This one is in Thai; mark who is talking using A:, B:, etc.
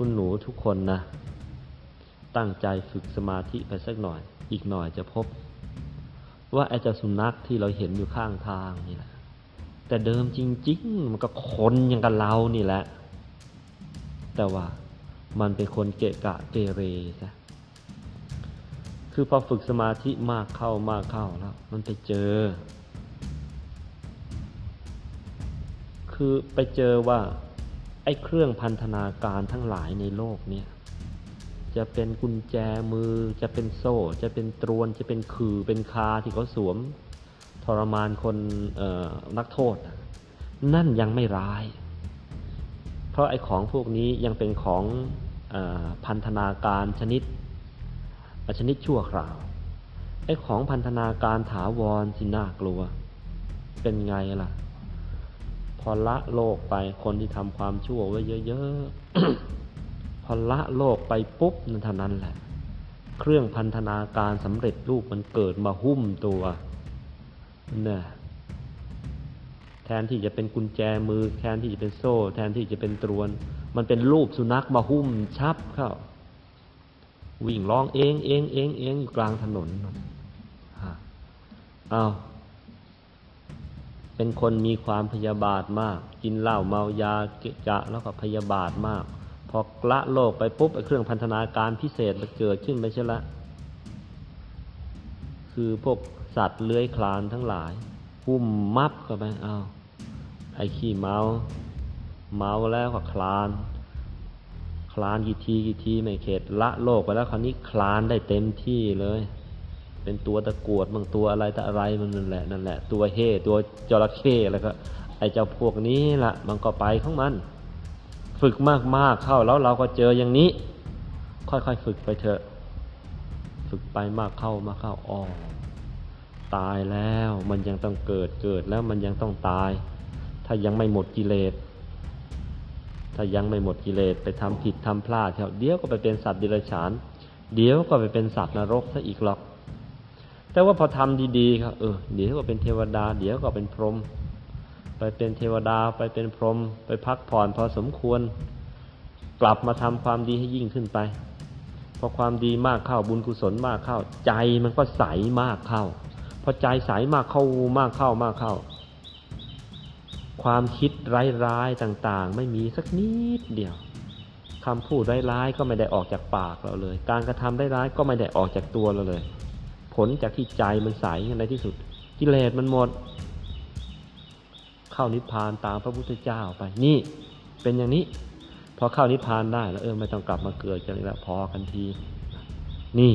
A: คุณหนูทุกคนนะ ตั้งใจฝึกสมาธิไปสักหน่อย อีกหน่อยจะพบ ว่าไอ้เจ้าสุนัขที่เราเห็นอยู่ข้างทางนี่แหละแต่เดิมจริง ๆ มันก็คนอย่างกับเรานี่แหละ แต่ว่ามันเป็นคนเกะกะเกเรซะคือพอฝึกสมาธิมากเข้ามากเข้าแล้ว มันไปเจอ คือไปเจอว่า ไอ้เครื่องพันธนาการทั้งหลายในโลกเนี่ยจะเป็นกุญแจมือจะเป็นโซ่ จะเป็นตรวนจะเป็นคือเป็นคาที่เขาสวม ทรมานคนนักโทษ นั่นยังไม่ร้าย เพราะไอ้ของพวกนี้ยังเป็นของอพันธนาการชนิดชนิดชั่วคราว ไอ้ของพันธนาการถาวรสิน่ากลัว เป็นไงล่ะ อละโลกไปคนที่ทำความชั่วไว้เยอะๆพอละโลกไปปุ๊บนั่นเท่านั้นแหละ เครื่องพันธนาการสำเร็จรูปมันเกิดมาหุ้มตัวเนี่ยแทนที่จะเป็นกุญแจมือ แทนที่จะเป็นโซ่ แทนที่จะเป็นตรวน มันเป็นรูปสุนัขมาหุ้มชับเข้า วิ่งร้องเองเองเองเองอยู่กลางถนนอ้าว เป็นคนมีความพยาบาทมาก กินเหล้าเมายาเกะกะแล้วก็พยาบาทมาก พอละโลกไปปุ๊บเครื่องพันธนาการพิเศษมันเกิดขึ้นไปใช่ละคือพวกสัตว์เลื้อยคลานทั้งหลายหุ้มมับเข้าไปอ้าวไอ้ขี้เมาเมาแล้วก็คลาน คลานกี่ทีกี่ทีไม่เข็ดละโลกไปแล้วคราวนี้คลานได้เต็มที่เลย เป็นตัวตะกวดบางตัวอะไรต่อะไรมันนั่นแหละนั่นแหละตัวเฮตัวจระเข้แล้วก็ไอ้เจ้าพวกนี้ละมันก็ไปของมัน ฝึกมากๆเข้าแล้วเราก็เจออย่างนี้ ค่อยๆฝึกไปเถอะ ฝึกไปมากเข้ามากเข้าอ๋อตายแล้วมันยังต้องเกิดเกิดแล้วมันยังต้องตาย ถ้ายังไม่หมดกิเลสถ้ายังไม่หมดกิเลสไปทำผิดทำพลาดเดี๋ยวก็ไปเป็นสัตว์ดิรัจฉานเดี๋ยวก็ไปเป็นสัตว์นรกซะอีกหรอก แต่ว่าพอทำดีๆครับเออเดี๋ยวก็เป็นเทวดา เดี๋ยวก็เป็นพรหมไปเป็นเทวดาไปเป็นพรหมไปพักผ่อนพอสมควร กลับมาทำความดีให้ยิ่งขึ้นไป พอความดีมากเข้าบุญกุศลมากเข้า ใจมันก็ใสมากเข้า พอใจใสมากเข้ามากเข้ามากเข้า ความคิดร้ายๆต่างๆ ไม่มีสักนิดเดียวคำพูดร้ายๆก็ไม่ได้ออกจากปากเราเลย การกระทำร้ายๆก็ไม่ได้ออกจากตัวเราเลย ผลจากที่ใจมันใสในที่สุด กิเลสมันหมด เข้านิพพานตามพระพุทธเจ้าไป นี่เป็นอย่างนี้ พอเข้านิพพานได้แล้วเออไม่ต้องกลับมาเกิดกันแล้วพอกันที นี่